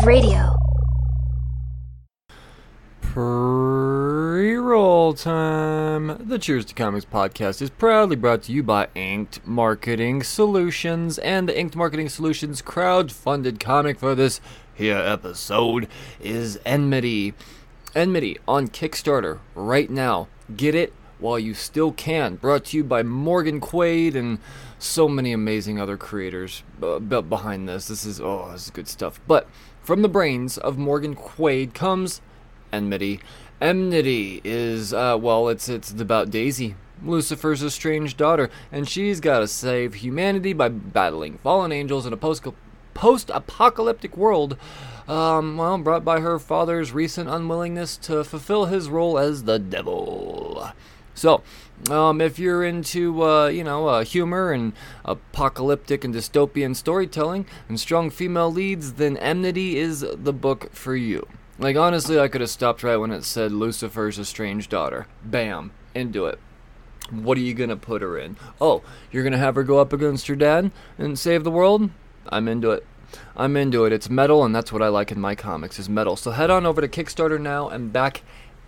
Radio. Pre-roll time. The Cheers to Comics podcast is proudly brought to you by Inked Marketing Solutions and the Inked Marketing Solutions crowd-funded comic for this here episode is Enmity. Enmity on Kickstarter right now. Get it while you still can. Brought to you by Morgan Quaid and so many amazing other creators uh, behind this. This is oh, this is good stuff. But from the brains of Morgan Quaid comes Enmity. Enmity is uh, well, it's it's about Daisy, Lucifer's estranged daughter, and she's got to save humanity by battling fallen angels in a post post-apocalyptic world. Um, well, brought by her father's recent unwillingness to fulfill his role as the devil. So, um, if you're into, uh, you know, uh, humor and apocalyptic and dystopian storytelling and strong female leads, then Enmity is the book for you. Like, honestly, I could have stopped right when it said Lucifer's estranged daughter. Bam. Into it. What are you gonna put her in? Oh, you're gonna have her go up against her dad and save the world? I'm into it. I'm into it. It's metal, and that's what I like in my comics is metal. So head on over to Kickstarter now and back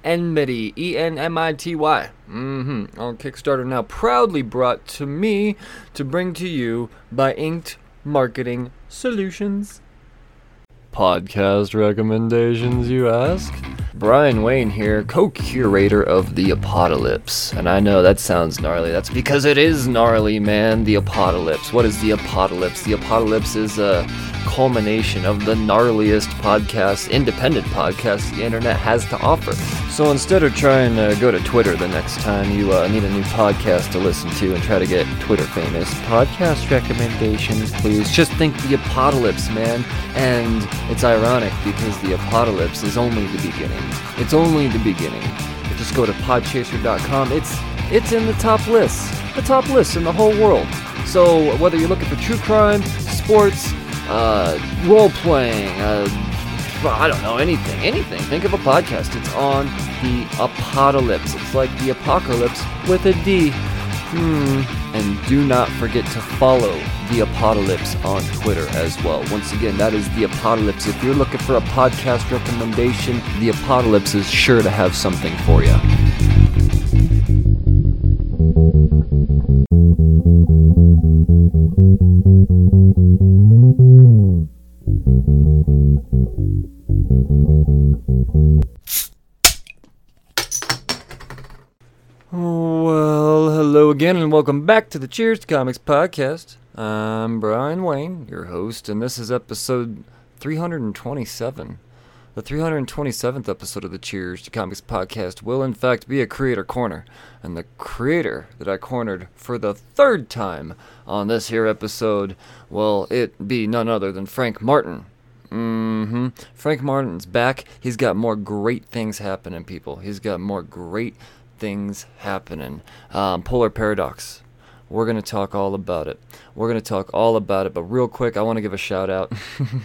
Enmity, E N M I T Y. Mm-hmm. On Kickstarter now, proudly brought to me to bring to you by Inked Marketing Solutions. Podcast recommendations, you ask? Brian Wayne here, co curator of The Apocalypse. And I know that sounds gnarly. That's because it is gnarly, man. The Apocalypse. What is The Apocalypse? The Apocalypse is a culmination of the gnarliest podcast, independent podcast the internet has to offer. So instead of trying to go to Twitter the next time you uh, need a new podcast to listen to and try to get Twitter famous, podcast recommendations, please. Just think The Apocalypse, man. And it's ironic because The Apocalypse is only the beginning. It's only the beginning. Just go to podchaser.com. It's it's in the top lists, the top lists in the whole world. So whether you're looking for true crime, sports, uh, role playing, uh, I don't know, anything, anything. Think of a podcast. It's on the apocalypse. It's like the apocalypse with a D. Hmm. And do not forget to follow the apocalypse on Twitter as well. Once again, that is the apocalypse. If you're looking for a podcast recommendation, the apocalypse is sure to have something for you. Welcome back to the Cheers to Comics podcast. I'm Brian Wayne, your host, and this is episode 327. The 327th episode of the Cheers to Comics podcast will, in fact, be a creator corner. And the creator that I cornered for the third time on this here episode, well, it be none other than Frank Martin. Mm-hmm. Frank Martin's back. He's got more great things happening, people. He's got more great things happening. Um, Polar Paradox. We're going to talk all about it. We're going to talk all about it. But real quick, I want to give a shout out.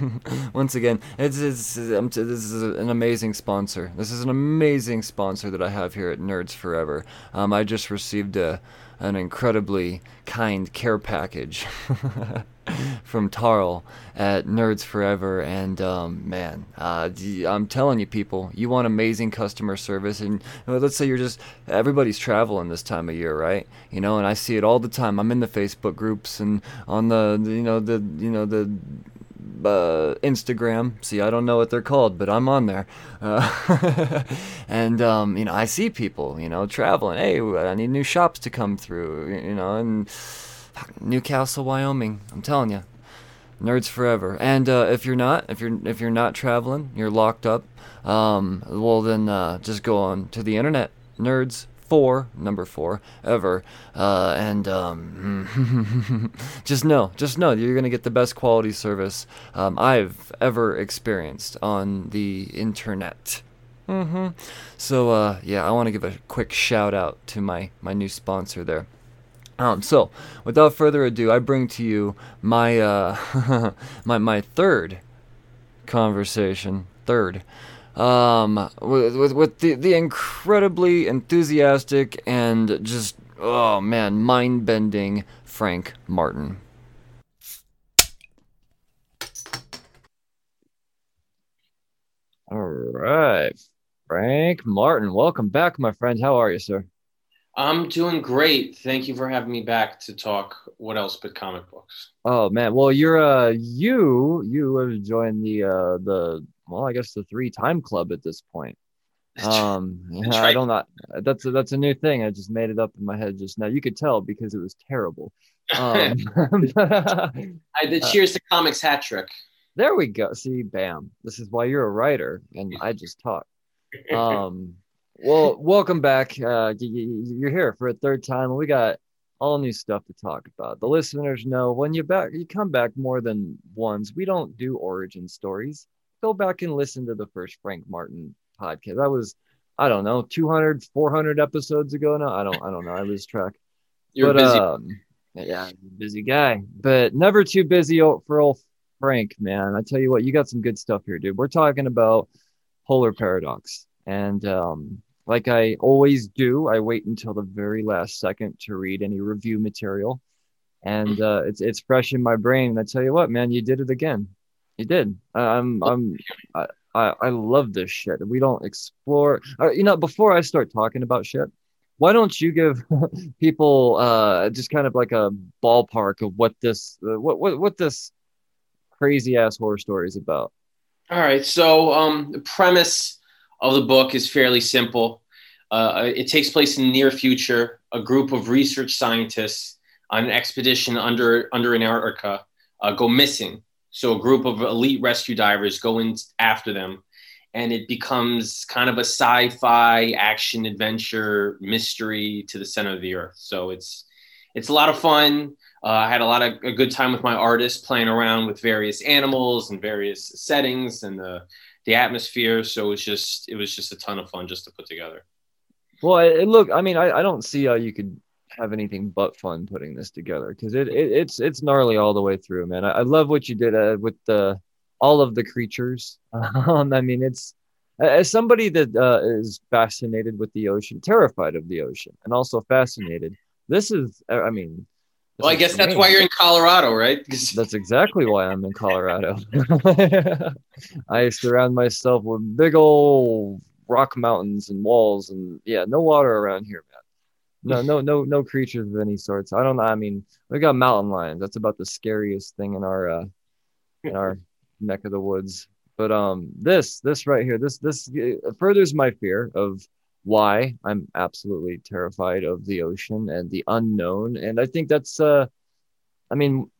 Once again, it's, it's, this is an amazing sponsor. This is an amazing sponsor that I have here at Nerds Forever. Um, I just received a, an incredibly kind care package from Tarl at Nerds Forever, and um, man, uh, I'm telling you, people, you want amazing customer service, and you know, let's say you're just everybody's traveling this time of year, right? You know, and I see it all the time. I'm in the Facebook groups and on the you know the you know the uh, Instagram. See, I don't know what they're called, but I'm on there. Uh, and, um, you know, I see people, you know, traveling. Hey, I need new shops to come through, you know, and Newcastle, Wyoming. I'm telling you, nerds forever. And uh, if you're not, if you're if you're not traveling, you're locked up. Um, well, then uh, just go on to the internet, nerds four, number four, ever. Uh, and um, just know, just know you're going to get the best quality service um, I've ever experienced on the internet. Mm-hmm. So, uh, yeah, I want to give a quick shout out to my, my new sponsor there. Um, so, without further ado, I bring to you my uh, my my third conversation. Third um, with, with, with the, the incredibly enthusiastic and just, oh man, mind bending Frank Martin. All right. Frank Martin, welcome back, my friend. How are you, sir? I'm doing great. Thank you for having me back to talk what else but comic books. Oh man, well you're uh you you have joined the uh the well I guess the three time club at this point. Um yeah, right. I don't know that's a, that's a new thing. I just made it up in my head just now. You could tell because it was terrible. Um, I did cheers to comics hat trick. There we go. See, bam. This is why you're a writer and I just talk. Um well, welcome back. Uh, you're here for a third time. We got all new stuff to talk about. The listeners know when you back, you come back more than once. We don't do origin stories. Go back and listen to the first Frank Martin podcast. That was, I don't know, 200, 400 episodes ago now. I don't, I don't know. I lose track. You're but, busy. Um, yeah, busy guy, but never too busy for old Frank, man. I tell you what, you got some good stuff here, dude. We're talking about polar paradox and um, like I always do, I wait until the very last second to read any review material, and uh, it's it's fresh in my brain. And I tell you what, man, you did it again. You did. I'm I'm I, I, I love this shit. We don't explore. Uh, you know, before I start talking about shit, why don't you give people uh, just kind of like a ballpark of what this uh, what what what this crazy ass horror story is about? All right. So um, the premise of the book is fairly simple. Uh, it takes place in the near future. A group of research scientists on an expedition under under Antarctica uh, go missing. So a group of elite rescue divers go in after them, and it becomes kind of a sci-fi action adventure mystery to the center of the earth. So it's it's a lot of fun. Uh, I had a lot of a good time with my artist playing around with various animals and various settings and the the atmosphere. So it was just it was just a ton of fun just to put together. Well, it, look, I mean, I, I don't see how you could have anything but fun putting this together because it, it, it's it's gnarly all the way through, man. I, I love what you did uh, with the all of the creatures. Um, I mean, it's as somebody that uh, is fascinated with the ocean, terrified of the ocean, and also fascinated. This is, I mean, well, I guess that's why you're in Colorado, right? That's exactly why I'm in Colorado. I surround myself with big old rock mountains and walls, and yeah, no water around here. No, no, no, no creatures of any sorts. I don't know. I mean, we got mountain lions. That's about the scariest thing in our uh, in our neck of the woods. But um, this, this right here, this, this furthers my fear of why I'm absolutely terrified of the ocean and the unknown. And I think that's, uh, I mean,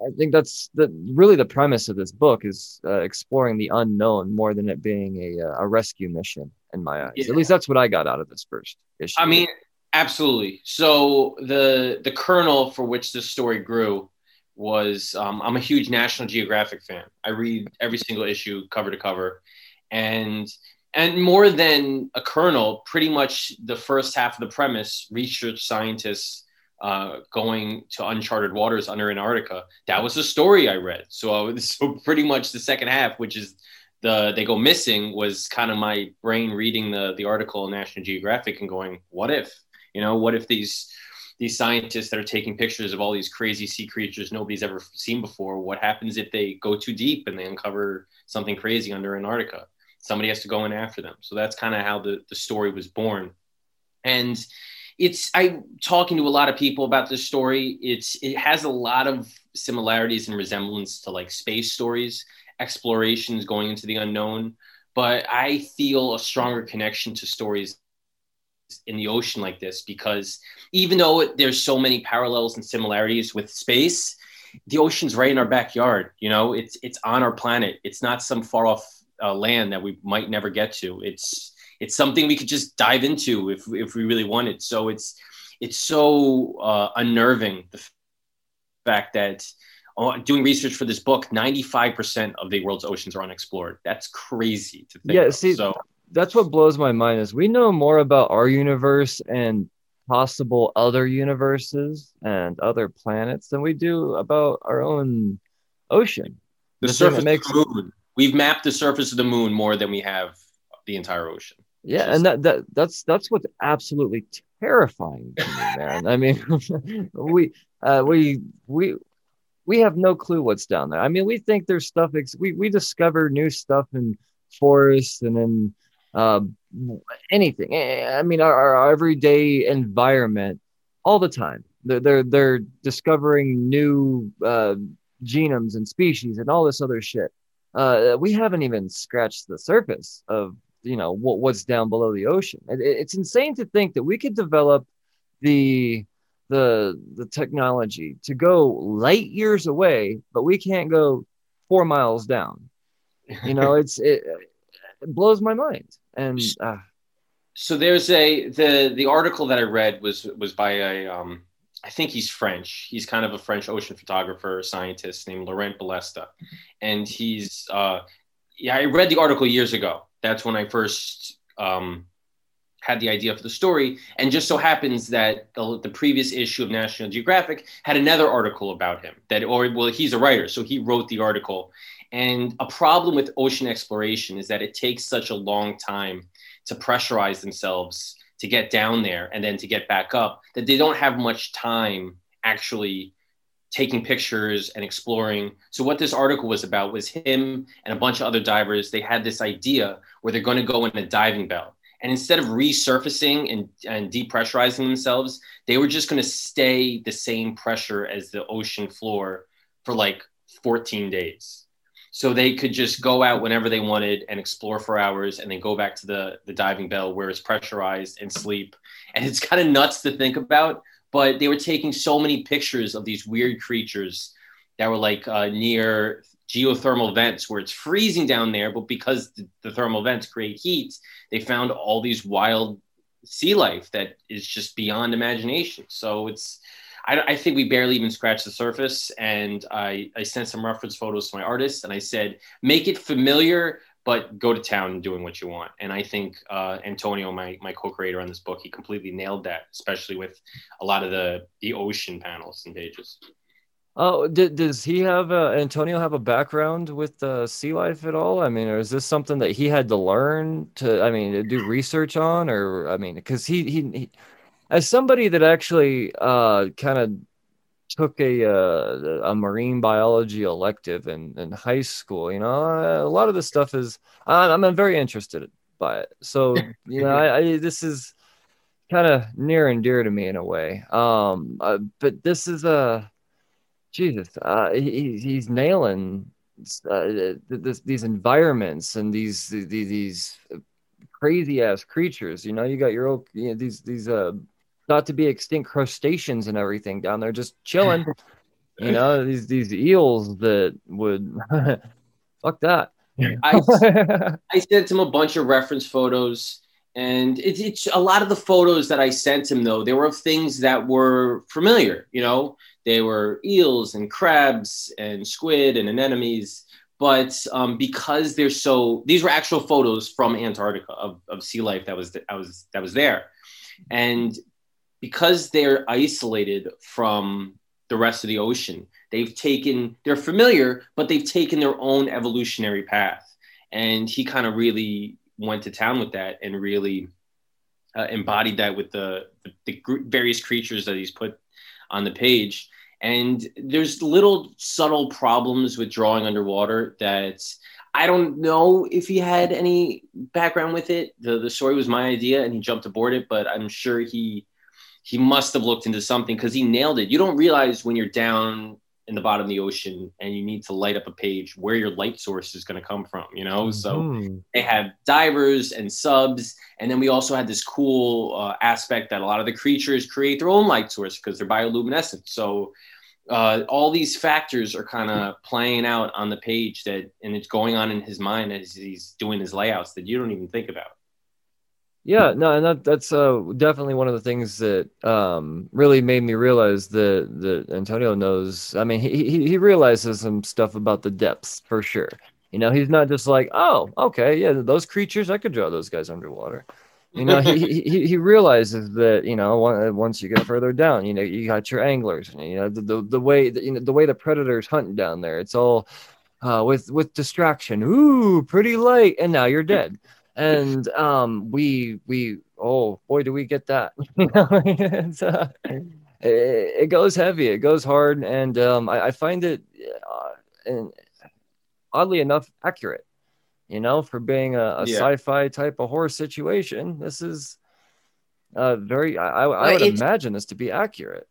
I think that's the really the premise of this book is uh, exploring the unknown more than it being a, uh, a rescue mission in my eyes. Yeah. At least that's what I got out of this first issue. I mean, absolutely. So the the kernel for which this story grew was um, I'm a huge National Geographic fan. I read every single issue cover to cover, and and more than a kernel, pretty much the first half of the premise, research scientists uh, going to uncharted waters under Antarctica. That was the story I read. So, uh, so pretty much the second half, which is the they go missing, was kind of my brain reading the the article in National Geographic and going, what if? You know, what if these these scientists that are taking pictures of all these crazy sea creatures nobody's ever seen before? What happens if they go too deep and they uncover something crazy under Antarctica? somebody has to go in after them. So that's kind of how the, the story was born. And it's I'm talking to a lot of people about this story. It's it has a lot of similarities and resemblance to like space stories, explorations going into the unknown. But I feel a stronger connection to stories in the ocean like this because even though there's so many parallels and similarities with space, the ocean's right in our backyard. You know, it's it's on our planet. It's not some far off uh, land that we might never get to. It's it's something we could just dive into if if we really wanted. So it's it's so uh, unnerving the fact that uh, doing research for this book, ninety five percent of the world's oceans are unexplored. That's crazy to think. Yeah, of. see, so that's what blows my mind is we know more about our universe and possible other universes and other planets than we do about our own ocean. The, the surface makes the moon we've mapped the surface of the moon more than we have the entire ocean. Yeah, and that, that that's that's what's absolutely terrifying to me, man. I mean, we uh, we we we have no clue what's down there. I mean, we think there's stuff. Ex- we we discover new stuff in forests and in uh, anything. I mean, our, our everyday environment all the time. They're they're, they're discovering new uh, genomes and species and all this other shit. Uh, we haven't even scratched the surface of you know what, what's down below the ocean. It, it's insane to think that we could develop the the the technology to go light years away, but we can't go four miles down. You know, it's it, it blows my mind. And uh, so there's a the the article that I read was was by a um, I think he's French. He's kind of a French ocean photographer, scientist named Laurent Ballesta, and he's uh, yeah. I read the article years ago. That's when I first um, had the idea for the story, and just so happens that the, the, previous issue of National Geographic had another article about him. That or well, he's a writer, so he wrote the article. And a problem with ocean exploration is that it takes such a long time to pressurize themselves to get down there and then to get back up that they don't have much time actually taking pictures and exploring. So what this article was about was him and a bunch of other divers. They had this idea where they're going to go in a diving bell and instead of resurfacing and, and depressurizing themselves, they were just going to stay the same pressure as the ocean floor for like 14 days. So they could just go out whenever they wanted and explore for hours and then go back to the, the diving bell where it's pressurized and sleep. And it's kind of nuts to think about, but they were taking so many pictures of these weird creatures that were like uh, near geothermal vents where it's freezing down there, but because the, the thermal vents create heat, they found all these wild sea life that is just beyond imagination. So it's, I, I, think we barely even scratched the surface. And I, I sent some reference photos to my artist and I said, make it familiar, but go to town doing what you want. And I think uh, Antonio, my, my co-creator on this book, he completely nailed that, especially with a lot of the, the ocean panels and pages. Oh, did, does he have uh, Antonio have a background with uh, sea life at all? I mean, or is this something that he had to learn to? I mean, to do research on, or I mean, because he, he he as somebody that actually uh, kind of took a uh, a marine biology elective in in high school, you know, a lot of this stuff is I'm, I'm very interested by it. So you know, I, I this is kind of near and dear to me in a way. Um, uh, but this is a Jesus, uh, he, he's nailing uh, this, these environments and these these, these crazy ass creatures. You know, you got your old you know, these these uh not to be extinct crustaceans and everything down there just chilling. you know, these these eels that would fuck that. I, I sent him a bunch of reference photos and it's, it's a lot of the photos that I sent him though, they were of things that were familiar, you know, they were eels and crabs and squid and anemones. But um, because they're so, these were actual photos from Antarctica of, of sea life that was, that was, that was there. And because they're isolated from the rest of the ocean, they've taken, they're familiar, but they've taken their own evolutionary path. And he kind of really went to town with that and really uh, embodied that with the, the, the various creatures that he's put on the page. And there's little subtle problems with drawing underwater that I don't know if he had any background with it. The, the story was my idea and he jumped aboard it, but I'm sure he he must have looked into something because he nailed it. You don't realize when you're down in the bottom of the ocean and you need to light up a page where your light source is going to come from you know mm-hmm. so they have divers and subs and then we also had this cool uh, aspect that a lot of the creatures create their own light source because they're bioluminescent so uh, all these factors are kind of playing out on the page that and it's going on in his mind as he's doing his layouts that you don't even think about yeah, no, and that that's uh, definitely one of the things that um, really made me realize that that Antonio knows. I mean, he, he he realizes some stuff about the depths for sure. You know, he's not just like, oh, okay, yeah, those creatures, I could draw those guys underwater. You know, he, he he realizes that you know once you get further down, you know, you got your anglers. You know, the the, the way the, you know the way the predators hunt down there, it's all uh, with with distraction. Ooh, pretty light, and now you're dead and um, we we oh boy, do we get that? uh, it, it, goes heavy, it goes hard, and um, I, I, find it uh, and oddly enough accurate. You know, for being a, a yeah. sci-fi type of horror situation, this is uh, very. I, I would imagine this to be accurate.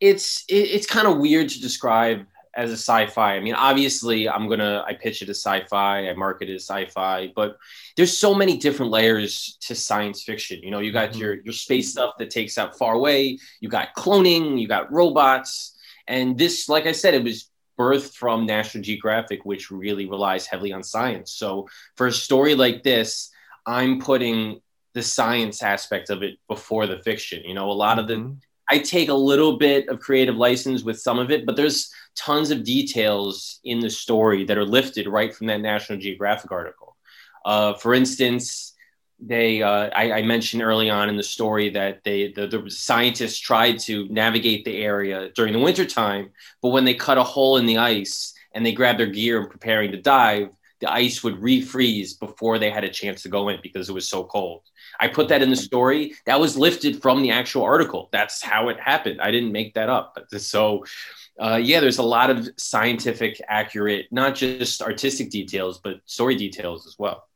It's it's kind of weird to describe as a sci-fi. I mean, obviously, I'm gonna I pitch it as sci-fi, I market it as sci-fi, but there's so many different layers to science fiction. You know, you got mm-hmm. your your space stuff that takes out far away. You got cloning, you got robots, and this, like I said, it was birthed from National Geographic, which really relies heavily on science. So for a story like this, I'm putting the science aspect of it before the fiction. You know, a lot mm-hmm. of the mm-hmm. I take a little bit of creative license with some of it, but there's tons of details in the story that are lifted right from that National Geographic article. Uh, for instance, they uh, I, I, mentioned early on in the story that they the, the, scientists tried to navigate the area during the wintertime, but when they cut a hole in the ice and they grabbed their gear and preparing to dive, the ice would refreeze before they had a chance to go in because it was so cold. I put that in the story. That was lifted from the actual article. That's how it happened. I didn't make that up. So, uh, yeah, there's a lot of scientific, accurate, not just artistic details, but story details as well.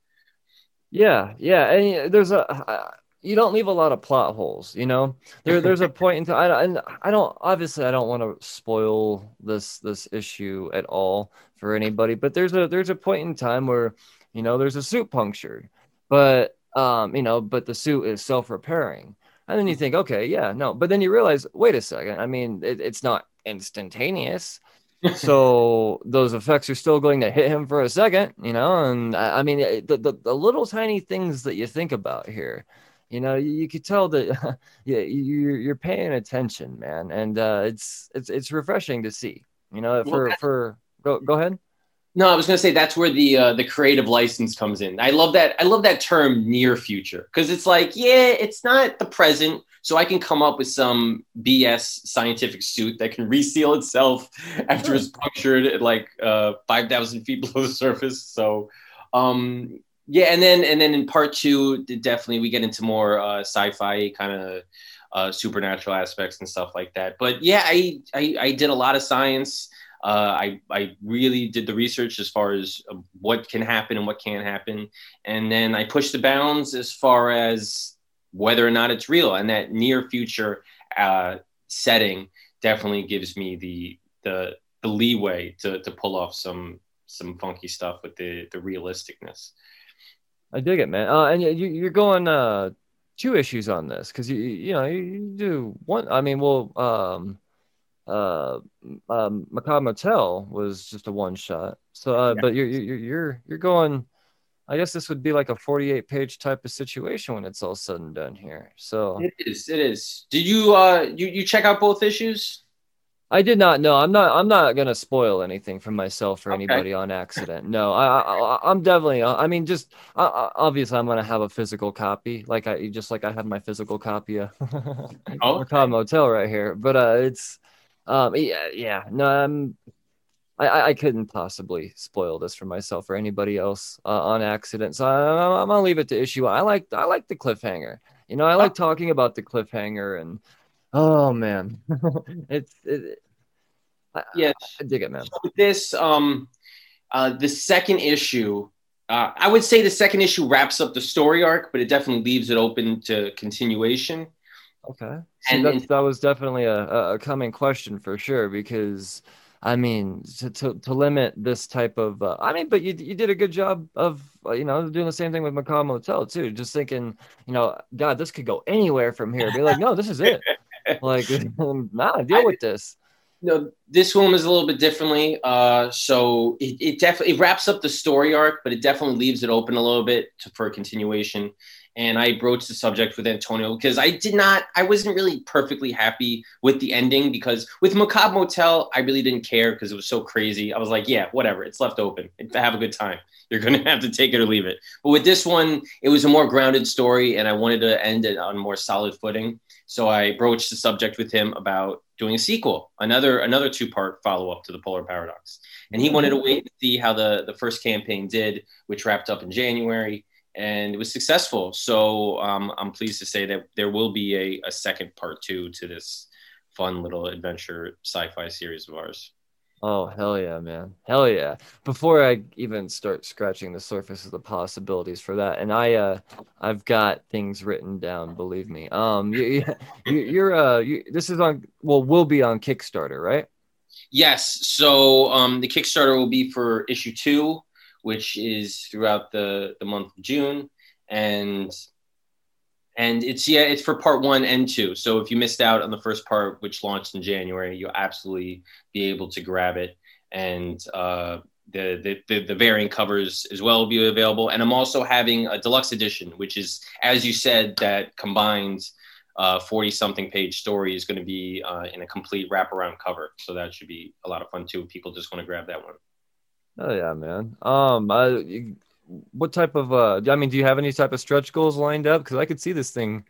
Yeah, yeah, and there's a uh, you don't leave a lot of plot holes. You know, there there's a point in time, and I don't obviously I don't want to spoil this this issue at all for anybody, but there's a there's a point in time where you know there's a suit punctured, but um you know, but the suit is self repairing, and then you think, okay, yeah, no, but then you realize, wait a second, I mean, it, it's not instantaneous so those effects are still going to hit him for a second, you know. And I mean, the, the, the little tiny things that you think about here, you know, you, you could tell that yeah, you're you're paying attention, man, and uh, it's it's it's refreshing to see. You know, for well, for go go ahead. No, I was going to say that's where the uh, the creative license comes in. I love that. I love that term near future because it's like, yeah, it's not the present, so I can come up with some BS scientific suit that can reseal itself after it's punctured at like uh, five thousand feet below the surface. So, um, yeah, and then and then in part two, definitely we get into more uh, sci-fi kind of uh, supernatural aspects and stuff like that. But yeah, I, I I did a lot of science. Uh, I, I really did the research as far as what can happen and what can't happen. And then I pushed the bounds as far as whether or not it's real. And that near future uh, setting definitely gives me the, the, the leeway to, to pull off some, some funky stuff with the, the realisticness. I dig it, man. Uh, and you, you're going uh, two issues on this because you, you know, you do one. I mean, well, um, uh, um, Macabre Motel was just a one shot. So, uh, yeah. but you're you're you're you're going. I guess this would be like a 48 page type of situation when it's all said and done here. So it is. It is. Did you uh you you check out both issues? I did not know. I'm not. I'm not gonna spoil anything for myself or okay. anybody on accident. No, I, I am definitely. I mean, just uh, obviously, I'm gonna have a physical copy, like I just like I have my physical copy of oh, okay. Motel right here. But uh, it's um, yeah, yeah, no, um, I, I couldn't possibly spoil this for myself or anybody else uh, on accident. So I, am gonna leave it to issue. I like, I like the cliffhanger. You know, I like talking about the cliffhanger and oh man, it's it, yeah, I, dig it, man. So this, um, uh, the second issue. Uh, I would say the second issue wraps up the story arc, but it definitely leaves it open to continuation. Okay. And, and, that was definitely a, a coming question for sure because I mean to, to, to limit this type of uh, I mean but you you did a good job of uh, you know doing the same thing with Macabre Motel too. Just thinking you know God this could go anywhere from here. Be like no this is it. Like nah deal with this. No this one is a little bit differently uh so it, it definitely it wraps up the story arc but it definitely leaves it open a little bit to, for a continuation and I broached the subject with Antonio because I did not, I wasn't really perfectly happy with the ending because with Macabre Motel, I really didn't care because it was so crazy. I was like, yeah, whatever, it's left open. Have a good time. You're going to have to take it or leave it. But with this one, it was a more grounded story and I wanted to end it on more solid footing. So I broached the subject with him about doing a sequel, another another two part follow up to the Polar Paradox. And he wanted to wait to see how the, the first campaign did, which wrapped up in January and it was successful. So um, I'm pleased to say that there will be a, a second part two to this fun little adventure sci-fi series of ours. Oh hell yeah, man! Hell yeah! Before I even start scratching the surface of the possibilities for that, and I, uh, I've got things written down. Believe me. Um, you, you, you're, uh, you, this is on. Well, will be on Kickstarter, right? Yes. So um, the Kickstarter will be for issue two, which is throughout the the month of June, and and it's yeah it's for part one and two. So if you missed out on the first part which launched in january you'll absolutely be able to grab it. And uh, the, the, the the variant covers as well will be available. And i'm also having a deluxe edition which is as you said that combines 40 uh, something page story is going to be uh, in a complete wraparound cover. So that should be a lot of fun too. People just want to grab that one oh yeah man. Um I, what type of uh i mean do you have any type of stretch goals lined up? Because i could see this thing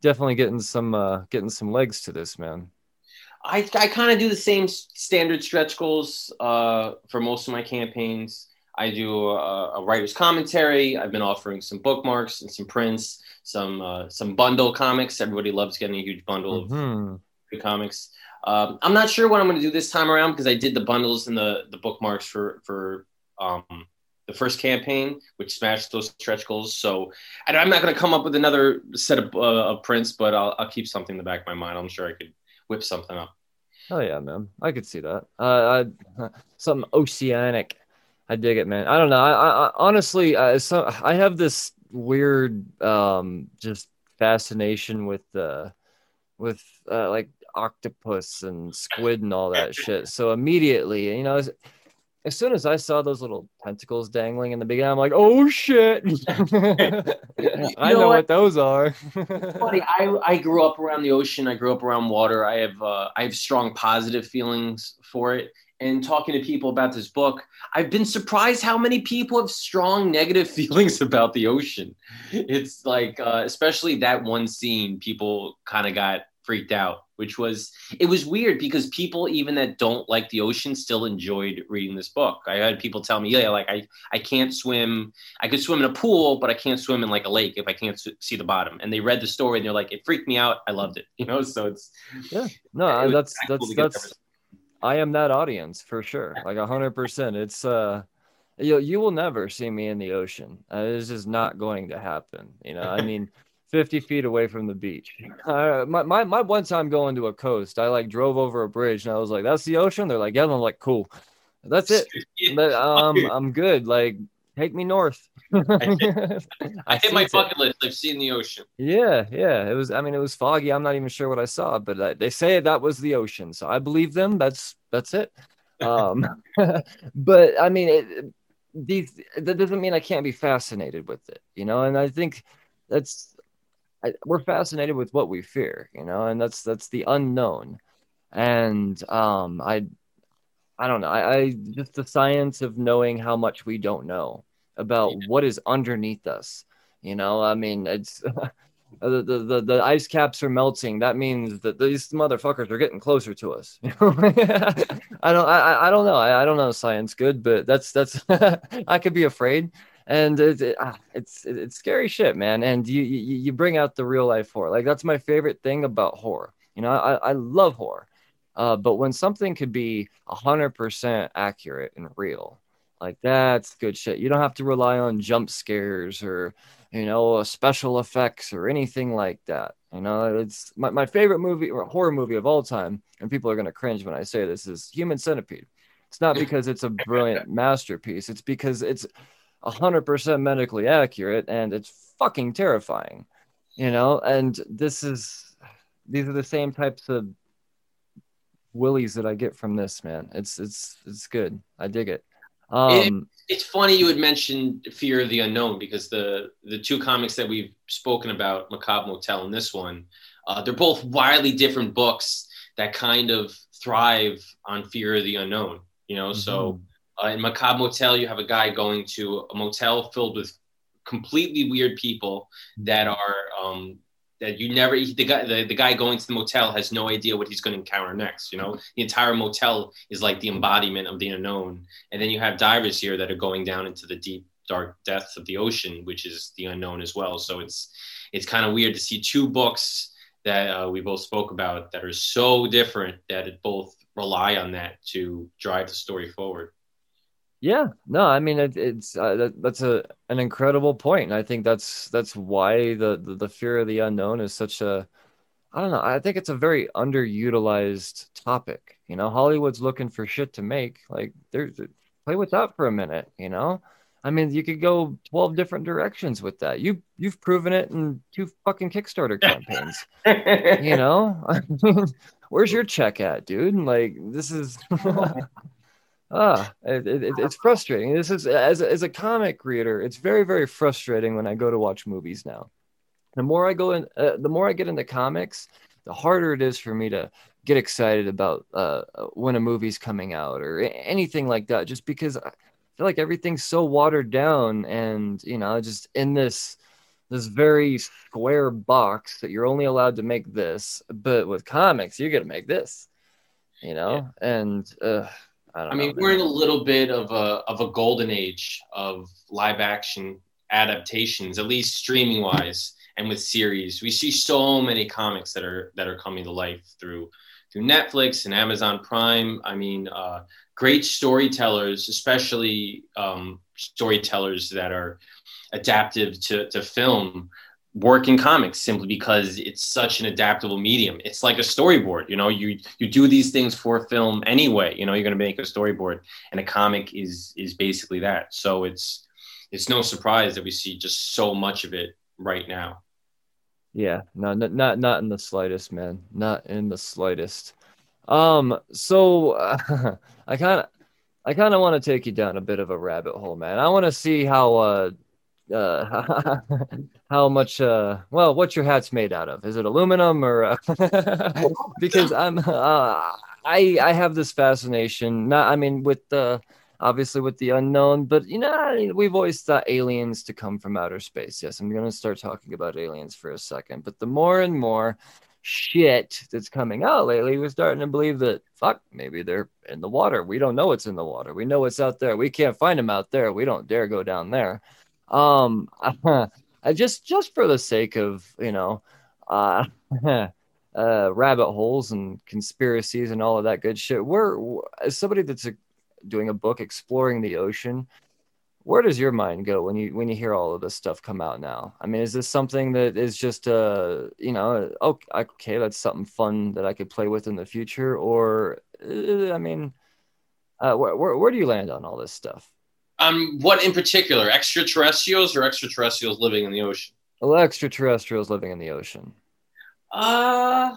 definitely getting some uh getting some legs to this man. I i kind of do the same standard stretch goals uh for most of my campaigns. I do a, a writer's commentary. I've been offering some bookmarks and some prints some uh, some bundle comics. Everybody loves getting a huge bundle mm-hmm. of comics um, i'm not sure what i'm going to do this time around because i did the bundles and the the bookmarks for for um the first campaign, which smashed those stretch goals. So I'm not going to come up with another set of, uh, of prints, but I'll, I'll keep something in the back of my mind. I'm sure I could whip something up. Oh yeah, man, I could see that. Uh, I, something oceanic. I dig it, man. I don't know. I, I honestly, I, so, I have this weird, um, just fascination with uh, with uh, like octopus and squid and all that shit. So immediately, you know as as soon as I saw those little tentacles dangling in the beginning, I'm like, oh shit. I know, know what? what? those are. funny. I, I grew up around the ocean. I grew up around water. I have uh, I have strong positive feelings for it. And talking to people about this book, I've been surprised how many people have strong negative feelings about the ocean. It's like, uh, especially that one scene, people kind of got freaked out, which was it was weird because people even that don't like the ocean still enjoyed reading this book. I had people tell me, yeah, like I I can't swim. I could swim in a pool, but I can't swim in like a lake if I can't see the bottom. And they read the story and they're like, it freaked me out. I loved it. You know, so it's yeah, no, that's that's that's. I am that audience for sure, like a hundred percent. It's uh you you will never see me in the ocean. Uh, it's just not going to happen. You know, I mean, 50 feet away from the beach. Uh, my, my, my one time going to a coast, I like drove over a bridge and I was like, that's the ocean. They're like, yeah. And I'm like, cool. That's it. But, um, I'm good. Like, take me north. I hit, I hit my bucket list. I've seen the ocean. Yeah. Yeah. It was, I mean, it was foggy. I'm not even sure what I saw, but I, they say that was the ocean. So I believe them. That's, that's it. Um, but I mean, it, these, that doesn't mean I can't be fascinated with it, you know? And I think that's, I, we're fascinated with what we fear, you know, and that's that's the unknown. And um, I, I don't know. I, I just the science of knowing how much we don't know about yeah. what is underneath us. You know, I mean, it's the, the, the the ice caps are melting. That means that these motherfuckers are getting closer to us. I don't I, I don't know. I, I don't know science good, but that's that's I could be afraid and it, ah, it's it's scary shit, man. And you, you you bring out the real life horror. Like that's my favorite thing about horror. You know, I I love horror, uh, but when something could be hundred percent accurate and real, like that's good shit. You don't have to rely on jump scares or you know special effects or anything like that. You know, it's my, my favorite movie or horror movie of all time, and people are gonna cringe when I say this is Human Centipede. It's not because it's a brilliant masterpiece. It's because it's 100% medically accurate and it's fucking terrifying you know? And this is these are the same types of willies that i get from this man. It's it's it's good. I dig it. Um it, it's funny you would mention fear of the unknown because the the two comics that we've spoken about macabre motel and this one uh, they're both wildly different books that kind of thrive on fear of the unknown you know? Mm-hmm. so uh, in Macabre Motel, you have a guy going to a motel filled with completely weird people that are um, that you never the guy the, the guy going to the motel has no idea what he's going to encounter next you know? The entire motel is like the embodiment of the unknown. And then you have divers here that are going down into the deep dark depths of the ocean which is the unknown as well. So it's it's kind of weird to see two books that uh, we both spoke about that are so different that it both rely on that to drive the story forward. Yeah, no, I mean it, it's uh, that, that's a an incredible point, and I think that's that's why the, the the fear of the unknown is such a I don't know. I think it's a very underutilized topic. You know, Hollywood's looking for shit to make. Like, there's play with that for a minute. You know, I mean, you could go twelve different directions with that. You you've proven it in two fucking Kickstarter campaigns. you know, where's your check at, dude? Like, this is. ah, it, it, it's frustrating. This is as as a comic reader, it's very very frustrating when I go to watch movies now the more I go in, uh, the more I get into comics, the harder it is for me to get excited about uh, when a movie's coming out or anything like that. Just because I feel like everything's so watered down, and you know, just in this this very square box that you're only allowed to make this. But with comics, you get to make this. You know, yeah. and uh, I, I mean, we're in a little bit of a of a golden age of live action adaptations, at least streaming wise and with series. We see so many comics that are that are coming to life through through Netflix and Amazon Prime. I mean, uh, great storytellers, especially um, storytellers that are adaptive to, to film work in comics simply because it's such an adaptable medium it's like a storyboard you know you you do these things for film anyway you know you're going to make a storyboard and a comic is is basically that so it's it's no surprise that we see just so much of it right now. Yeah, no, not not in the slightest, man. Not in the slightest. Um, so uh, I kind of, I kind of want to take you down a bit of a rabbit hole, man. I want to see how, uh, uh, how much, uh, well, what your hat's made out of. Is it aluminum or? Uh, because I'm, uh, I, I have this fascination. Not, I mean, with the obviously with the unknown. But you know, we've always thought aliens to come from outer space. Yes, I'm going to start talking about aliens for a second. But the more and more shit that's coming out lately, we're starting to believe that fuck, maybe they're in the water. We don't know what's in the water. We know what's out there. We can't find them out there. We don't dare go down there. Um, I just just for the sake of you know, uh. uh, rabbit holes and conspiracies and all of that good shit. We're as somebody that's a doing a book exploring the ocean where does your mind go when you when you hear all of this stuff come out now i mean is this something that is just uh you know oh, okay that's something fun that i could play with in the future or uh, i mean uh, where, where, where do you land on all this stuff um what in particular? Extraterrestrials or extraterrestrials living in the ocean? Well, extraterrestrials living in the ocean. Uh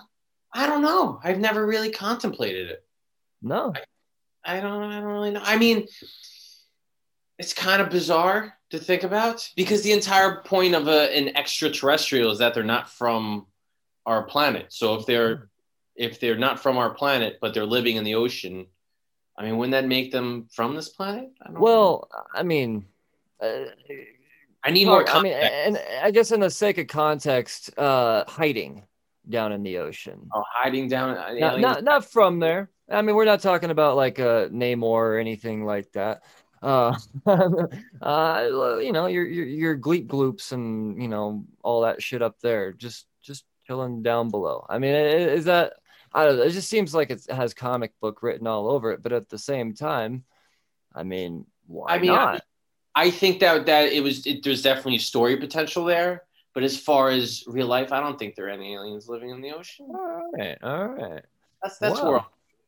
i don't know. I've never really contemplated it. No. I, I don't I don't really know. I mean, it's kind of bizarre to think about because the entire point of a, an extraterrestrial is that they're not from our planet. So if they're if they're not from our planet but they're living in the ocean, I mean, wouldn't that make them from this planet? I well, know. I mean, uh, I need more. Context. I mean, and I guess in the sake of context, uh, hiding down in the ocean. Oh, hiding down. Not, not, not from there. I mean, we're not talking about like a uh, Namor or anything like that. Uh, uh, you know, your your your gleep gloops and you know all that shit up there, just just chilling down below. I mean, is that? I don't know. It just seems like it has comic book written all over it, but at the same time, I mean, why I mean, not? I, I think that that it was it, there's definitely story potential there. But as far as real life, I don't think there are any aliens living in the ocean. All right, all right. That's that's wow. where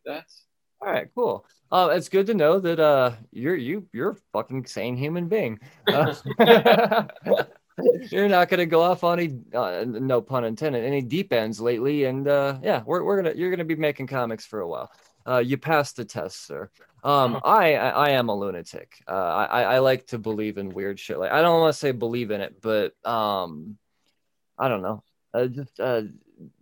that's all right, cool. Uh, it's good to know that uh, you're you you're a fucking sane human being. Uh, you're not gonna go off on any uh, no pun intended any deep ends lately, and uh, yeah, we're we're gonna you're gonna be making comics for a while. Uh, you passed the test, sir. Um, uh-huh. I, I, I am a lunatic. Uh, I I like to believe in weird shit. Like I don't want to say believe in it, but um, I don't know. Uh, just uh,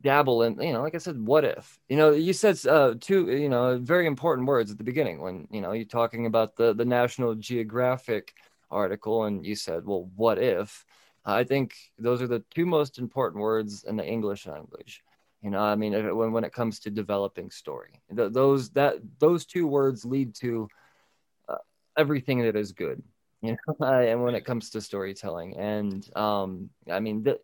dabble in you know like i said what if you know you said uh two you know very important words at the beginning when you know you're talking about the the national geographic article and you said well what if i think those are the two most important words in the english language you know i mean when, when it comes to developing story those that those two words lead to uh, everything that is good you know and when it comes to storytelling and um i mean the,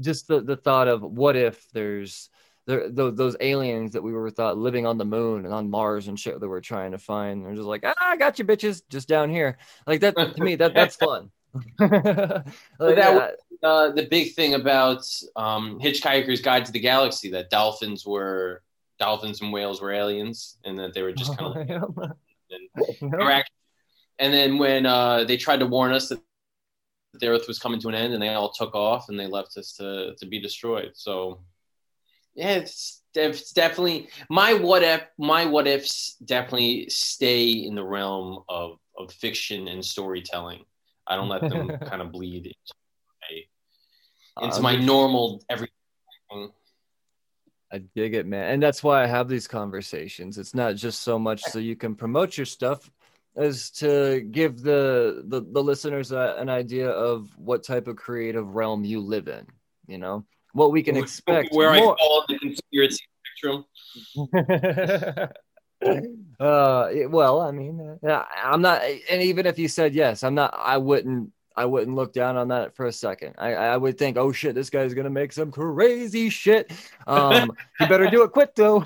just the, the thought of what if there's the, those aliens that we were thought living on the moon and on Mars and shit that we're trying to find. They're just like, ah, I got you, bitches, just down here. Like that to me, that that's fun. like, that was, uh, the big thing about um, Hitchhiker's Guide to the Galaxy that dolphins were dolphins and whales were aliens, and that they were just kind of. and, and then when uh, they tried to warn us that the Earth was coming to an end, and they all took off, and they left us to to be destroyed. So, yeah, it's, it's definitely my what if. My what ifs definitely stay in the realm of of fiction and storytelling. I don't let them kind of bleed into my, oh, into my normal everything. I dig it, man. And that's why I have these conversations. It's not just so much so you can promote your stuff as to give the the, the listeners a, an idea of what type of creative realm you live in, you know, what we can expect. Where more. I fall in the conspiracy spectrum. uh well i mean uh, i'm not and even if you said yes i'm not i wouldn't I wouldn't look down on that for a second. I, I would think, oh shit, this guy's gonna make some crazy shit. Um, you better do it quick though.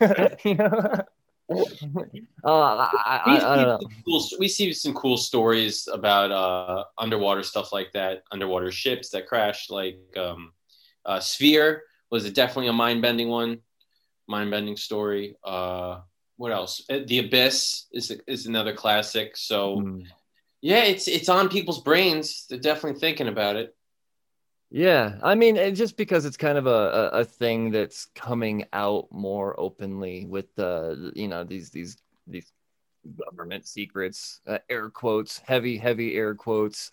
you know? uh, I, I, I, don't know. Cool, we see some cool stories about uh, underwater stuff like that, underwater ships that crash. Like um, uh, Sphere was definitely a mind bending one, mind bending story. Uh, what else? Uh, the Abyss is is another classic. So. Mm yeah, it's it's on people's brains. They're definitely thinking about it. Yeah, I mean, just because it's kind of a, a, a thing that's coming out more openly with the you know these these these government secrets, uh, air quotes, heavy heavy air quotes,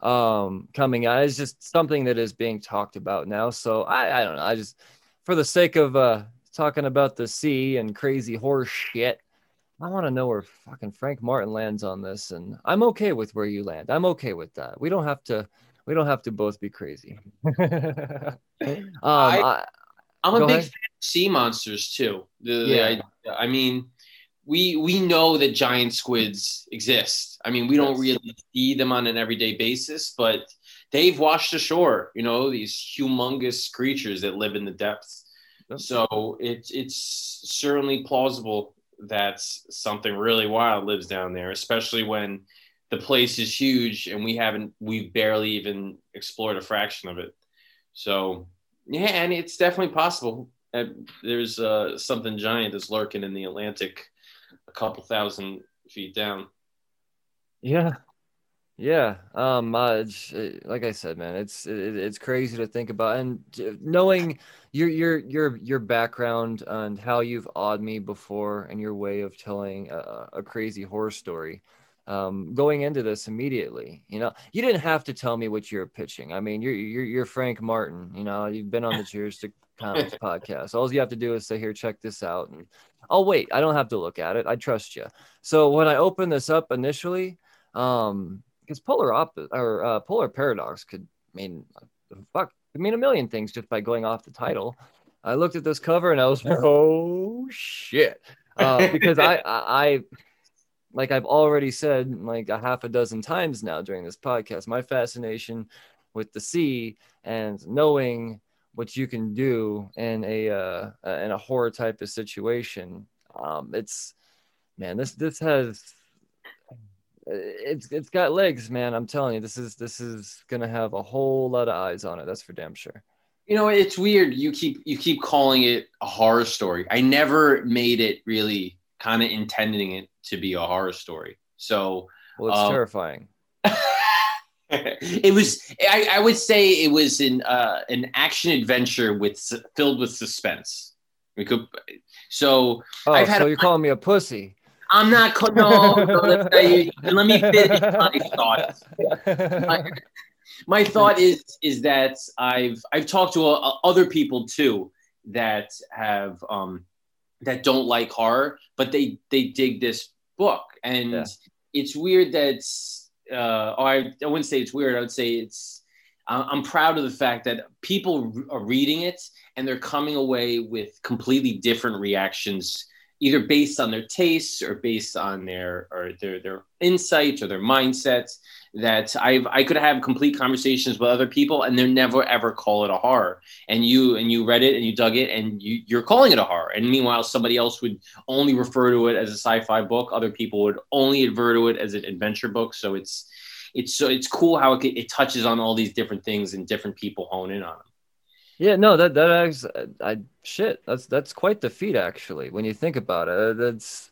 um, coming out. It's just something that is being talked about now. So I I don't know. I just for the sake of uh talking about the sea and crazy horse shit. I want to know where fucking Frank Martin lands on this, and I'm okay with where you land. I'm okay with that. We don't have to. We don't have to both be crazy. um, I, am a big ahead. fan of sea monsters too. The, yeah. The, I mean, we we know that giant squids exist. I mean, we don't really see them on an everyday basis, but they've washed ashore. You know, these humongous creatures that live in the depths. So it's it's certainly plausible that something really wild lives down there, especially when the place is huge and we haven't, we've barely even explored a fraction of it. So, yeah, and it's definitely possible. that There's uh, something giant that's lurking in the Atlantic a couple thousand feet down. Yeah, yeah, um, uh, like I said, man, it's it, it's crazy to think about, and knowing your your your your background and how you've awed me before, and your way of telling a, a crazy horror story, um, going into this immediately, you know, you didn't have to tell me what you're pitching. I mean, you're you're you're Frank Martin, you know, you've been on the Cheers to Comics podcast. All you have to do is say, "Here, check this out," and I'll wait. I don't have to look at it. I trust you. So when I open this up initially, um because polar opposite or uh, polar paradox could mean fuck could mean a million things just by going off the title. I looked at this cover and I was like, oh shit, uh, because I, I I like I've already said like a half a dozen times now during this podcast, my fascination with the sea and knowing what you can do in a uh, in a horror type of situation. Um, it's man, this this has it's it's got legs, man. I'm telling you, this is this is gonna have a whole lot of eyes on it. That's for damn sure. You know, it's weird. You keep you keep calling it a horror story. I never made it really kind of intending it to be a horror story. So well, it's um, terrifying. it was. I, I, would say it was an uh, an action adventure with filled with suspense. We could. So oh, I've had so a, you're calling me a pussy? I'm not. No, no let, me, let me finish my thoughts. My, my, thought is is that I've I've talked to uh, other people too that have um, that don't like horror, but they they dig this book, and yeah. it's weird that uh, I I wouldn't say it's weird. I would say it's I'm proud of the fact that people are reading it and they're coming away with completely different reactions either based on their tastes or based on their or their their insights or their mindsets that I've I could have complete conversations with other people and they're never ever call it a horror. And you and you read it and you dug it and you, you're calling it a horror. And meanwhile, somebody else would only refer to it as a sci-fi book. Other people would only refer to it as an adventure book. So it's it's so it's cool how it, it touches on all these different things and different people hone in on them. Yeah, no, that that I shit. That's that's quite the feat, actually. When you think about it, that's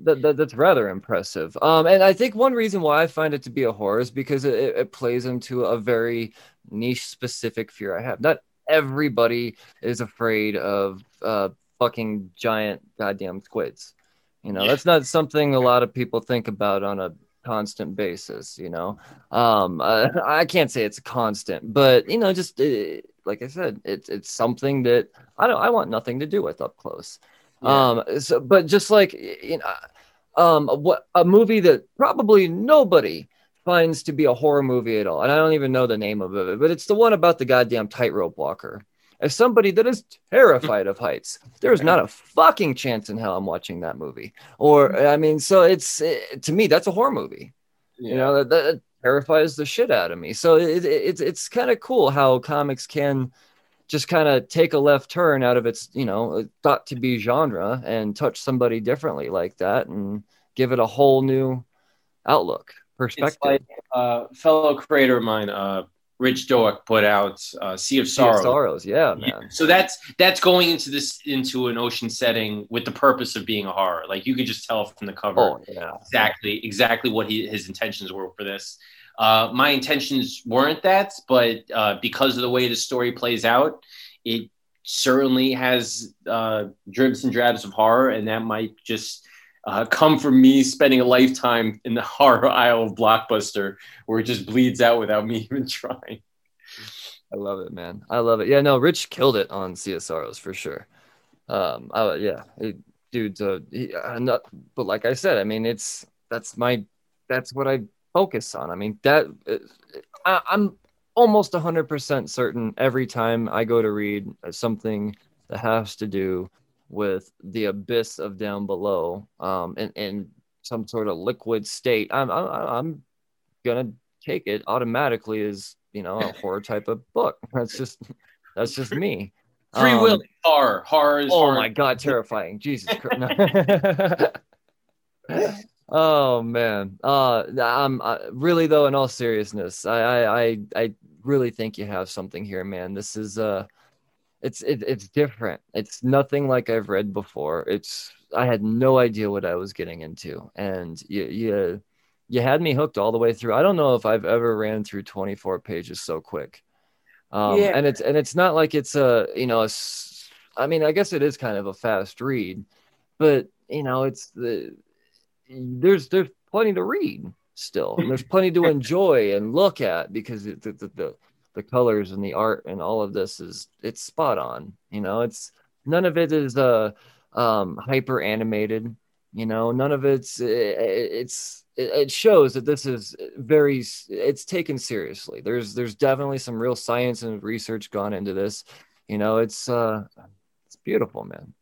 that, that, that's rather impressive. Um, and I think one reason why I find it to be a horror is because it, it plays into a very niche specific fear I have. Not everybody is afraid of uh, fucking giant goddamn squids. You know, yeah. that's not something a lot of people think about on a constant basis. You know, um, uh, I can't say it's a constant, but you know, just uh, like I said, it's it's something that I don't I want nothing to do with up close. Yeah. Um, so, but just like you know, um, what a movie that probably nobody finds to be a horror movie at all, and I don't even know the name of it, but it's the one about the goddamn tightrope walker. As somebody that is terrified of heights, there's not a fucking chance in hell I'm watching that movie. Or I mean, so it's it, to me that's a horror movie. Yeah. You know that, that, terrifies the shit out of me. So it, it, it's it's kind of cool how comics can just kind of take a left turn out of its you know thought to be genre and touch somebody differently like that and give it a whole new outlook perspective like a uh, fellow creator of mine uh, Rich Douek put out uh, sea of sorrows sea of sorrows. Yeah man. so that's that's going into this into an ocean setting with the purpose of being a horror. Like you could just tell from the cover oh, yeah. exactly exactly what he, his intentions were for this. Uh, my intentions weren't that, but uh, because of the way the story plays out, it certainly has uh, dribs and drabs of horror, and that might just uh, come from me spending a lifetime in the horror aisle of Blockbuster, where it just bleeds out without me even trying. I love it, man. I love it. Yeah, no, Rich killed it on CSRs for sure. Um, I, yeah, it, dude. Uh, he, not, but like I said, I mean, it's that's my that's what I focus on. I mean, that I, I'm almost 100% certain every time I go to read something that has to do with the abyss of down below um, and, in some sort of liquid state, I'm, I'm, I'm going to take it automatically as, you know, a horror type of book. That's just, that's just me. Free um, will horror. Horror is Oh horror. my God, terrifying. Jesus Christ. Oh man. Uh, I'm uh, really though. In all seriousness, I, I, I, really think you have something here, man. This is uh, it's it, it's different. It's nothing like I've read before. It's I had no idea what I was getting into, and you you you had me hooked all the way through. I don't know if I've ever ran through 24 pages so quick. Um, yeah. and it's and it's not like it's a you know a, I mean I guess it is kind of a fast read, but you know it's the there's there's plenty to read still. And there's plenty to enjoy and look at because the, the, the the colors and the art and all of this is it's spot on. You know, it's none of it is uh um hyper animated. You know, none of it's it, it's it shows that this is very it's taken seriously. There's there's definitely some real science and research gone into this. You know, it's uh it's beautiful, man.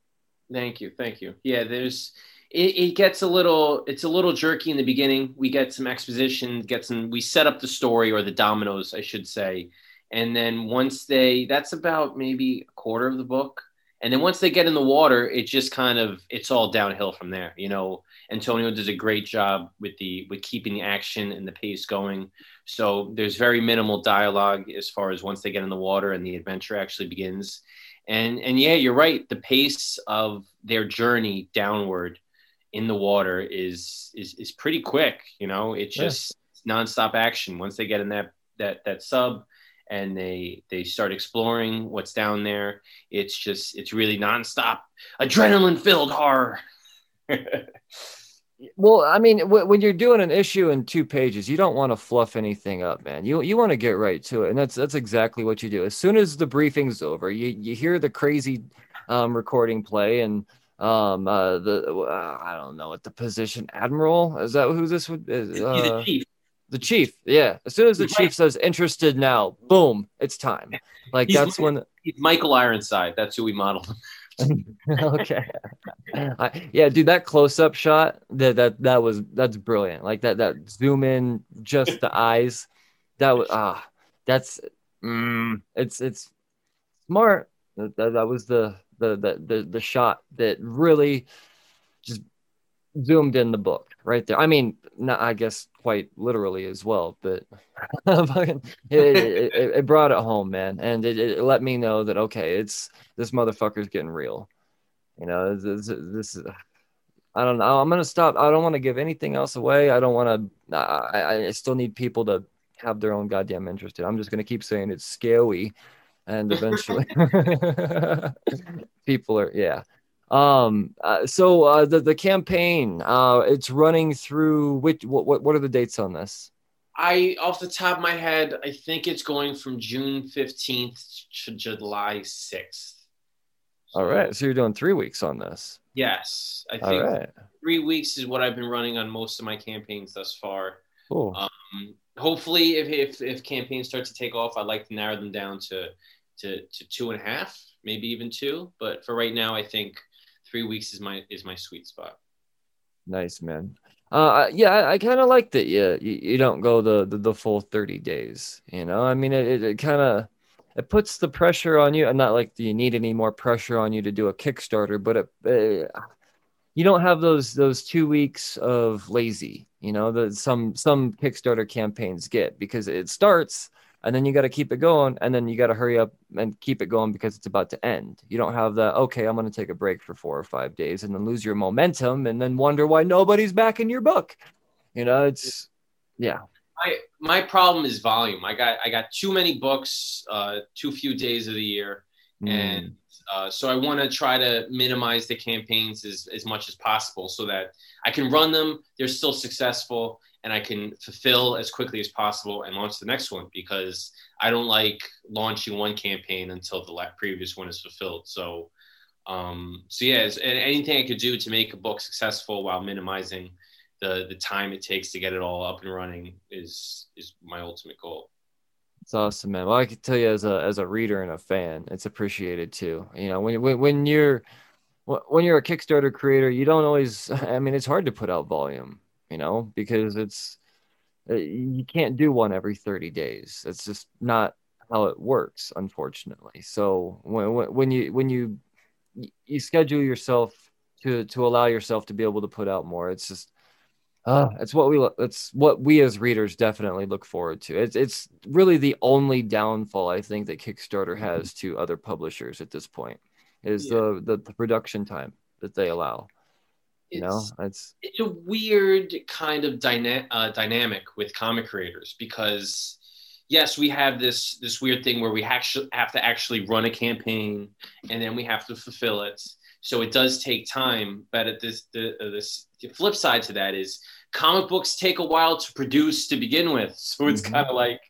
Thank you, thank you. Yeah, there's it, it, gets a little it's a little jerky in the beginning. We get some exposition get some we set up the story or the dominoes i should say. And then once they that's about maybe a quarter of the book. And then once they get in the water it just kind of it's all downhill from there you know. Antonio does a great job with the with keeping the action and the pace going. So there's very minimal dialogue as far as once they get in the water and the adventure actually begins. And and yeah you're right. The pace of their journey downward in the water is is is pretty quick. You know, it's just yeah. nonstop action. Once they get in that that that sub and they they start exploring what's down there, it's just it's really nonstop adrenaline filled horror. well, I mean, w- when you're doing an issue in two pages, you don't want to fluff anything up, man. You you want to get right to it, and that's that's exactly what you do. As soon as the briefing's over, you you hear the crazy um, recording play, and um uh the uh, i don't know what the position admiral is that who this would is uh, the chief the chief yeah as soon as the chief says interested now boom it's time like he's that's when michael ironside that's who we modeled okay. I, yeah, dude, that close-up shot that that that was that's brilliant. Like that that zoom in, just the eyes. That was ah, that's mm, it's it's smart. That, that, that was the, the the the the shot that really just zoomed in the book right there. I mean, not I guess quite literally as well, but it, it, it, brought it home, man, and it, it, let me know that okay, it's this motherfucker's getting real. You know, this, this is. I don't know. I'm gonna stop. I don't want to give anything else away. I don't want to. I, I still need people to have their own goddamn interest. In. I'm just gonna keep saying it's scary, and eventually, people are yeah. Um, uh, so uh, the the campaign, uh, it's running through which what, what what are the dates on this? I off the top of my head, I think it's going from June fifteenth to July sixth. So, All right, so you're doing three weeks on this. Yes, I think right. three weeks is what I've been running on most of my campaigns thus far. Cool. Um, hopefully, if, if if campaigns start to take off, I'd like to narrow them down to to to two and a half, maybe even two. But for right now, I think three weeks is my is my sweet spot. Nice man. Uh, yeah, I, I kind of like that. Yeah, you, you don't go the, the, the full thirty days. You know, I mean, it, it, it kind of it puts the pressure on you. And not like you need any more pressure on you to do a Kickstarter, but it, uh, you don't have those those two weeks of lazy. You know, that some some Kickstarter campaigns get because it starts and then you got to keep it going and then you got to hurry up and keep it going because it's about to end. You don't have that okay i'm going to take a break for four or five days and then lose your momentum and then wonder why nobody's back in your book. You know it's yeah. My my problem is volume. I got i got too many books uh too few days of the year mm. and uh, so I want to try to minimize the campaigns as, as much as possible so that I can run them. They're still successful and I can fulfill as quickly as possible and launch the next one because I don't like launching one campaign until the previous one is fulfilled. So, um, so yeah, and anything I could do to make a book successful while minimizing the the time it takes to get it all up and running is is my ultimate goal. It's awesome, man. Well, I can tell you as a as a reader and a fan, it's appreciated too. You know, when when when you're when you're a Kickstarter creator, you don't always. I mean, it's hard to put out volume you know, because it's uh, you can't do one every 30 days. It's just not how it works, unfortunately. So when when you when you you schedule yourself to to allow yourself to be able to put out more, it's just uh, it's what we it's what we as readers definitely look forward to. It's it's really the only downfall I think that Kickstarter has to other publishers at this point is yeah. the, the the production time that they allow you know it's it's a weird kind of dyna- uh, dynamic with comic creators because yes we have this this weird thing where we actually have to actually run a campaign and then we have to fulfill it so it does take time but at this the, uh, this the flip side to that is comic books take a while to produce to begin with so it's mm-hmm. kind of like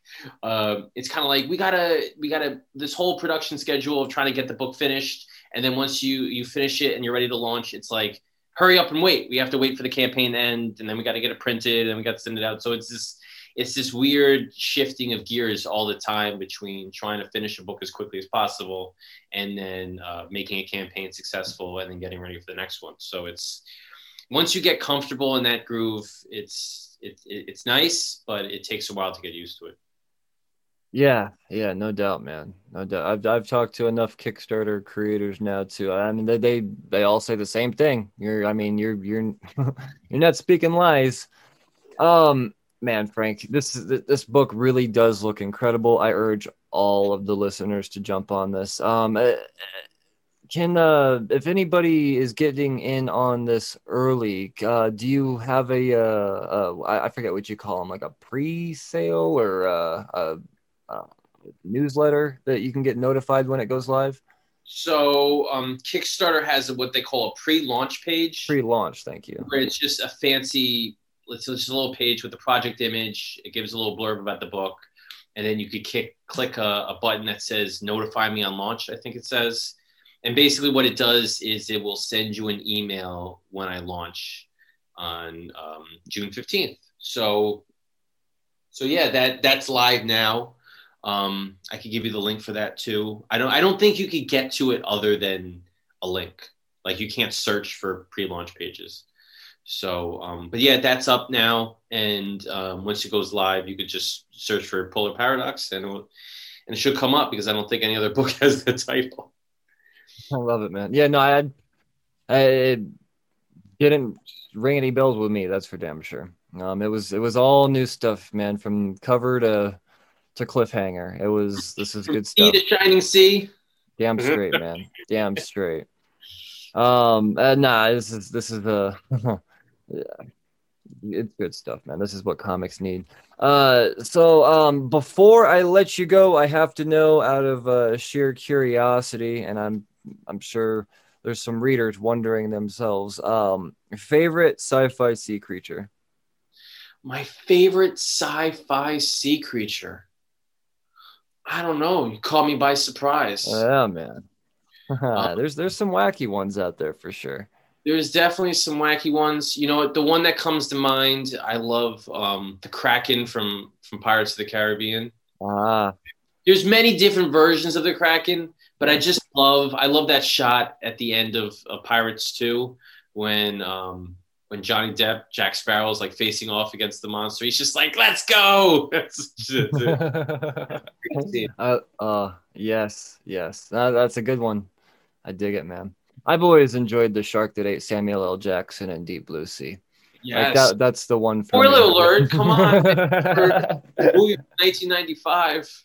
uh, it's kind of like we gotta we gotta this whole production schedule of trying to get the book finished and then once you you finish it and you're ready to launch it's like hurry up and wait. We have to wait for the campaign to end, and then we got to get it printed, and we got to send it out. So it's this it's this weird shifting of gears all the time between trying to finish a book as quickly as possible and then uh, making a campaign successful and then getting ready for the next one. So it's once you get comfortable in that groove, it's it, it's nice, but it takes a while to get used to it. Yeah, yeah, no doubt, man. No doubt. I've I've talked to enough Kickstarter creators now too. I mean, they they, they all say the same thing. You're, I mean, you're you're you're not speaking lies. Um, man, Frank, this this book really does look incredible. I urge all of the listeners to jump on this. Um, uh, can uh, if anybody is getting in on this early, uh, do you have a uh, uh I forget what you call them, like a pre-sale or uh, a uh, newsletter that you can get notified when it goes live? So um, Kickstarter has what they call a pre-launch page. Pre-launch, thank you. Where it's just a fancy, it's just a little page with the project image. It gives a little blurb about the book, and then you could kick, click a, a button that says "Notify me on launch." I think it says, and basically what it does is it will send you an email when I launch on um, June fifteenth. So, so yeah, that that's live now. Um, I could give you the link for that too. I don't. I don't think you could get to it other than a link. Like you can't search for pre-launch pages. So, um, but yeah, that's up now, and um, once it goes live, you could just search for Polar Paradox, and it, will, and it should come up because I don't think any other book has the title. I love it, man. Yeah, no, I, I didn't ring any bells with me. That's for damn sure. Um, it was it was all new stuff, man, from cover to to cliffhanger. It was this is good stuff. Sea to shining sea. Damn straight, man. Damn straight. Um, uh, nah, this is this is the. yeah, it's good stuff, man. This is what comics need. Uh, so um, before I let you go, I have to know out of uh, sheer curiosity, and I'm I'm sure there's some readers wondering themselves. Um, favorite sci-fi sea creature. My favorite sci-fi sea creature. I don't know. You caught me by surprise. Yeah, man. uh, there's there's some wacky ones out there for sure. There's definitely some wacky ones. You know, the one that comes to mind, I love um, the Kraken from from Pirates of the Caribbean. Ah. There's many different versions of the Kraken, but I just love I love that shot at the end of, of Pirates 2 when um, when Johnny Depp, Jack Sparrow is like facing off against the monster. He's just like, "Let's go!" uh, uh, yes, yes, that's a good one. I dig it, man. I've always enjoyed the shark that ate Samuel L. Jackson in Deep Blue Sea. Yes. Like that, that's the one. Spoiler me. alert! Come on, movie 1995.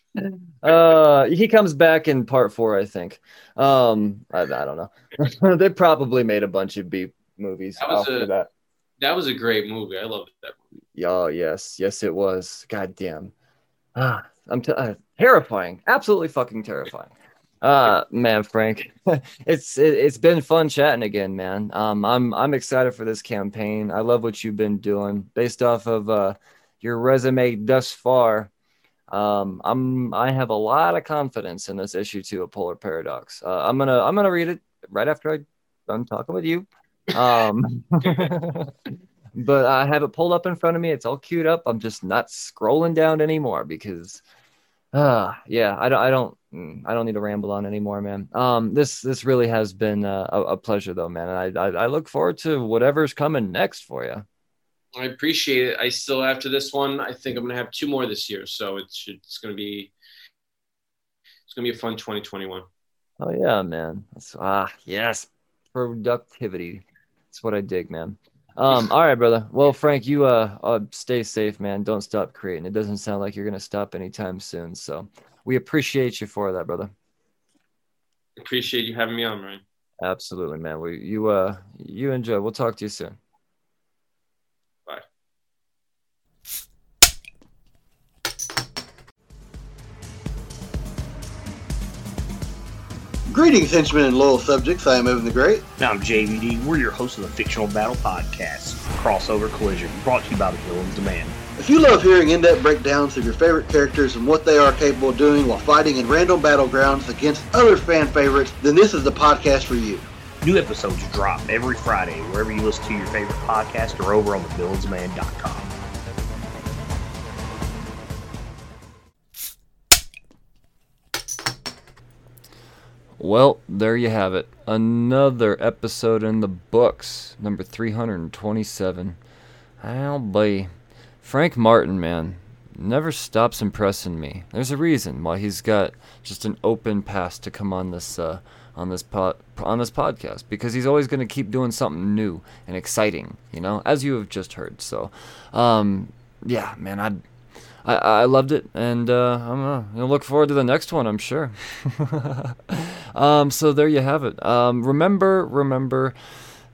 Uh, he comes back in part four, I think. Um, I, I don't know. they probably made a bunch of B movies that after a, that. That was a great movie. I loved that movie. Oh yes, yes it was. God damn. Ah, I'm t- uh, terrifying. Absolutely fucking terrifying. Uh man, Frank, it's it, has been fun chatting again, man. Um, I'm I'm excited for this campaign. I love what you've been doing based off of uh your resume thus far. Um, I'm I have a lot of confidence in this issue two of Polar Paradox. Uh, I'm gonna I'm gonna read it right after I done talking with you. Um, but I have it pulled up in front of me. It's all queued up. I'm just not scrolling down anymore because, uh, yeah, I don't, I don't, mm, I don't need to ramble on anymore, man. Um, this, this really has been a, a pleasure though, man. And I, I, I look forward to whatever's coming next for you. I appreciate it. I still, after this one, I think I'm going to have two more this year. So it's, it's going to be, it's going to be a fun 2021. Oh yeah, man. That's, ah, yes. Productivity. That's what I dig, man. Um, all right, brother. Well, Frank, you uh, uh, stay safe, man. Don't stop creating. It doesn't sound like you're gonna stop anytime soon. So we appreciate you for that, brother. Appreciate you having me on, Ryan. Absolutely, man. We you uh you enjoy. We'll talk to you soon. Greetings, henchmen and loyal subjects. I am Evan the Great. Now I'm JVD. We're your host of the Fictional Battle Podcast, Crossover Collision, brought to you by the Villains Demand. If you love hearing in-depth breakdowns of your favorite characters and what they are capable of doing while fighting in random battlegrounds against other fan favorites, then this is the podcast for you. New episodes drop every Friday wherever you listen to your favorite podcast or over on the thevillainsdemand.com. Well, there you have it. Another episode in the books, number 327. I'll be. Frank Martin, man, never stops impressing me. There's a reason why he's got just an open pass to come on this uh, on this pod, on this podcast because he's always going to keep doing something new and exciting, you know, as you have just heard. So, um, yeah, man, I'd I, I loved it, and uh, I'm uh, gonna look forward to the next one. I'm sure. um, so there you have it. Um, remember, remember.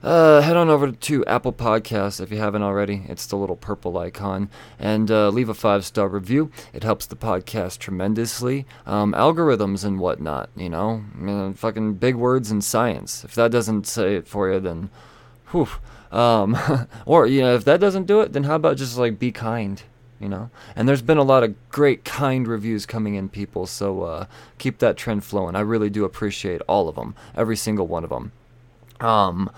Uh, head on over to Apple Podcasts if you haven't already. It's the little purple icon. And uh, leave a five star review. It helps the podcast tremendously. Um, algorithms and whatnot, you know? I mean, fucking big words in science. If that doesn't say it for you, then whew. Um, or, you know, if that doesn't do it, then how about just like be kind? You know? And there's been a lot of great kind reviews coming in people so uh, keep that trend flowing. I really do appreciate all of them every single one of them um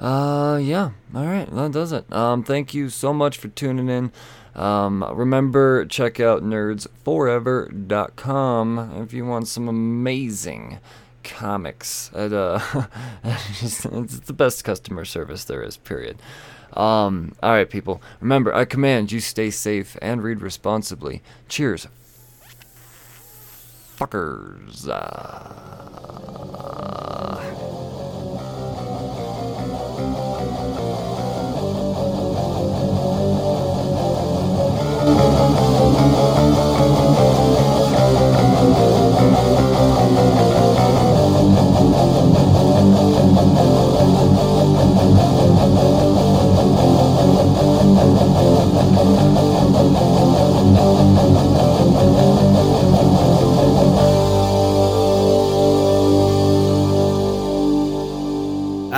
uh yeah. All right. That does it. Um thank you so much for tuning in. Um, remember check out nerdsforever.com if you want some amazing Comics. At, uh, it's the best customer service there is, period. Um, all right, people. Remember, I command you stay safe and read responsibly. Cheers. Fuckers. Uh...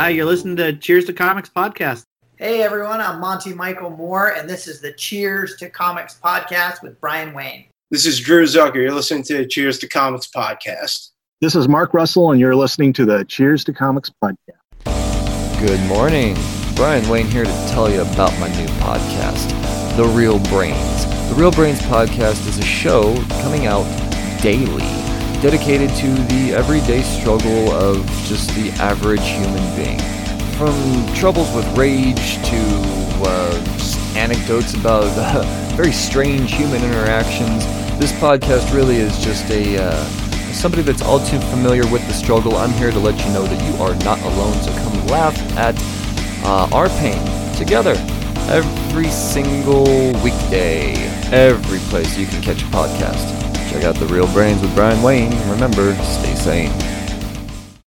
Hi, you're listening to Cheers to Comics podcast. Hey everyone, I'm Monty Michael Moore, and this is the Cheers to Comics podcast with Brian Wayne. This is Drew Zucker. You're listening to the Cheers to Comics podcast. This is Mark Russell, and you're listening to the Cheers to Comics podcast. Good morning. Brian Wayne here to tell you about my new podcast, The Real Brains. The Real Brains podcast is a show coming out daily dedicated to the everyday struggle of just the average human being. From troubles with rage to uh, anecdotes about uh, very strange human interactions, this podcast really is just a uh, somebody that's all too familiar with the struggle. I'm here to let you know that you are not alone, so come laugh at uh, our pain together every single weekday, every place you can catch a podcast. Check out The Real Brains with Brian Wayne. Remember, stay sane.